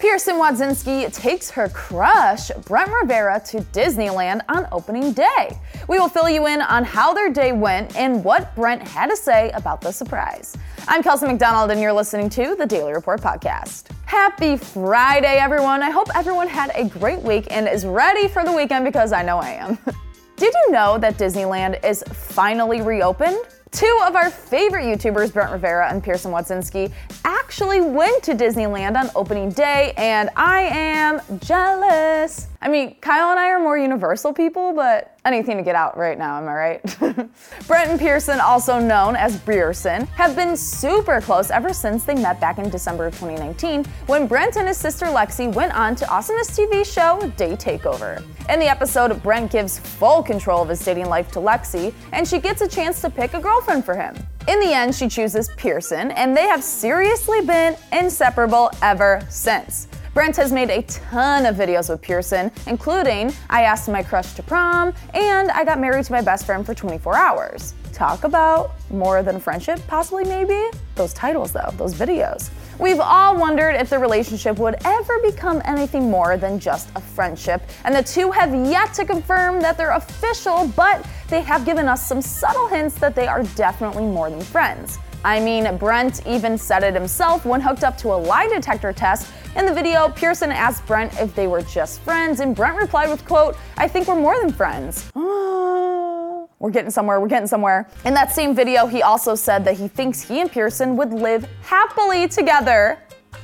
Pierson Wodzynski takes her crush, Brent Rivera, to Disneyland on opening day. We will fill you in on how their day went and what Brent had to say about the surprise. I'm Kelsey MacDonald, and you're listening to the Daily Report Podcast. Happy Friday, everyone. I hope everyone had a great week and is ready for the weekend because I know I am. Did you know that Disneyland is finally reopened? Two of our favorite YouTubers, Brent Rivera and Pierson Wodzynski, actually went to Disneyland on opening day, and I am jealous. I mean, Kyle and I are more universal people, but anything to get out right now, am I right? Brent and Pierson, also known as Brierson, have been super close ever since they met back in December of 2019 when Brent and his sister Lexi went on to Awesomeness TV show Day Takeover. In the episode, Brent gives full control of his dating life to Lexi, and she gets a chance to pick a girlfriend for him. In the end, she chooses Pierson, and they have seriously been inseparable ever since. Brent has made a ton of videos with Pierson, including I asked my crush to prom and I got married to my best friend for 24 hours. Talk about more than friendship, possibly, maybe? Those titles, though, those videos. We've all wondered if the relationship would ever become anything more than just a friendship, and the two have yet to confirm that they're official, but they have given us some subtle hints that they are definitely more than friends. I mean, Brent even said it himself when hooked up to a lie detector test. In the video, Pierson asked Brent if they were just friends, and Brent replied with, quote, I think we're more than friends. we're getting somewhere, we're getting somewhere. In that same video, he also said that he thinks he and Pierson would live happily together.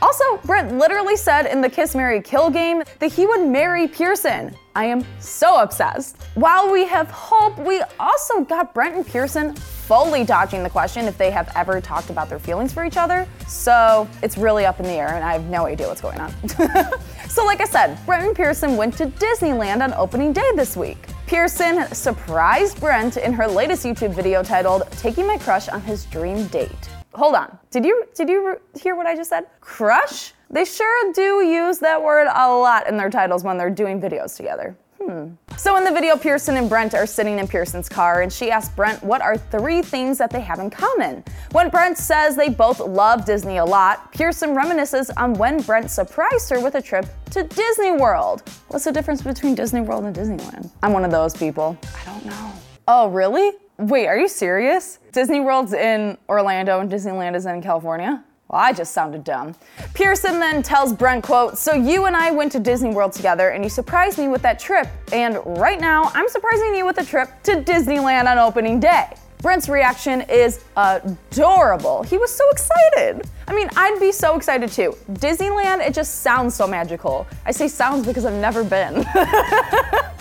Also, Brent literally said in the Kiss Mary Kill game that he would marry Pierson. I am so obsessed. While we have hope, we also got Brent and Pierson fully dodging the question if they have ever talked about their feelings for each other. So it's really up in the air, and I have no idea what's going on. so, like I said, Brent and Pierson went to Disneyland on opening day this week. Pierson surprised Brent in her latest YouTube video titled Taking My Crush on His Dream Date. Hold on. Did you did you hear what I just said? Crush? They sure do use that word a lot in their titles when they're doing videos together. Hmm. So in the video, Pierson and Brent are sitting in Pierson's car, and she asks Brent what are three things that they have in common. When Brent says they both love Disney a lot, Pierson reminisces on when Brent surprised her with a trip to Disney World. What's the difference between Disney World and Disneyland? I'm one of those people. I don't know. Oh, really? Wait, are you serious? Disney World's in Orlando and Disneyland is in California? Well, I just sounded dumb. Pierson then tells Brent, quote, So you and I went to Disney World together and you surprised me with that trip. And right now, I'm surprising you with a trip to Disneyland on opening day. Brent's reaction is adorable. He was so excited. I mean, I'd be so excited too. Disneyland, it just sounds so magical. I say sounds because I've never been.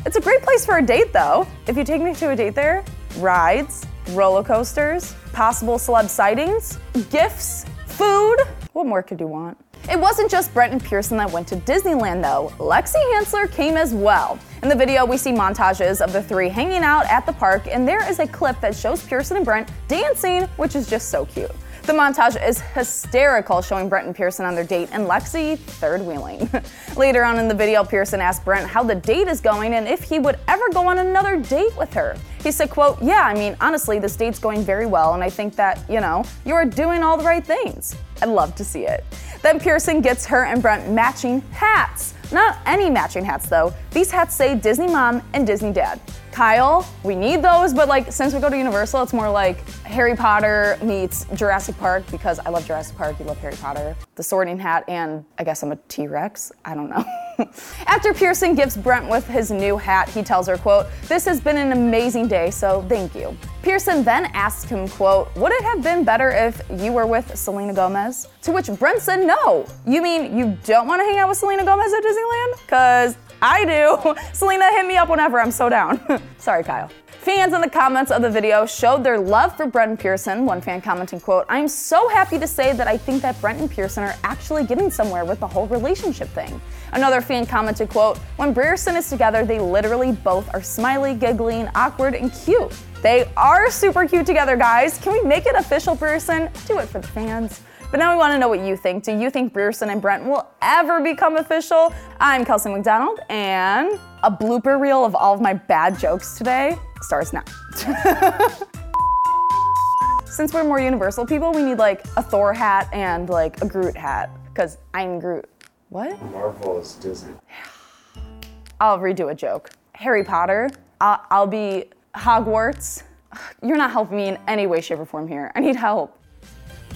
it's a great place for a date though. If you take me to a date there, rides, roller coasters, possible celeb sightings, gifts, food. What more could you want? It wasn't just Brent and Pierson that went to Disneyland though. Lexi Hensler came as well. In the video, we see montages of the three hanging out at the park, and there is a clip that shows Pierson and Brent dancing, which is just so cute. The montage is hysterical, showing Brent and Pierson on their date and Lexi third wheeling. Later on in the video, Pierson asked Brent how the date is going and if he would ever go on another date with her. He said, quote, Yeah, I mean, honestly, this date's going very well, and I think that, you know, you are doing all the right things. I'd love to see it. Then Pierson gets her and Brent matching hats. Not any matching hats though. These hats say Disney Mom and Disney Dad. Kyle, we need those, but like since we go to Universal, it's more like Harry Potter meets Jurassic Park because I love Jurassic Park, you love Harry Potter. The sorting hat, and I guess I'm a T Rex. I don't know. After Pierson gives Brent with his new hat, he tells her, quote, This has been an amazing day, so thank you. Pierson then asks him, quote, Would it have been better if you were with Selena Gomez? To which Brent said, No. You mean you don't want to hang out with Selena Gomez at Disneyland? Because I do. Selena, hit me up whenever. I'm so down. Sorry, Kyle. Fans in the comments of the video showed their love for Brent and Pierson. One fan commenting, quote, I'm so happy to say that I think that Brent and Pierson are actually getting somewhere with the whole relationship thing. Another fan commented, quote, when Brierson is together, they literally both are smiley, giggling, awkward, and cute. They are super cute together, guys. Can we make it official, Brierson? Do it for the fans. But now we want to know what you think. Do you think Brierson and Brent will ever become official? I'm Kelsey MacDonald, and a blooper reel of all of my bad jokes today starts now. Since we're more universal people, we need like a Thor hat and like a Groot hat, because I'm Groot. What? Marvel is Disney. I'll redo a joke. Harry Potter. I'll, I'll be Hogwarts. You're not helping me in any way, shape, or form here. I need help.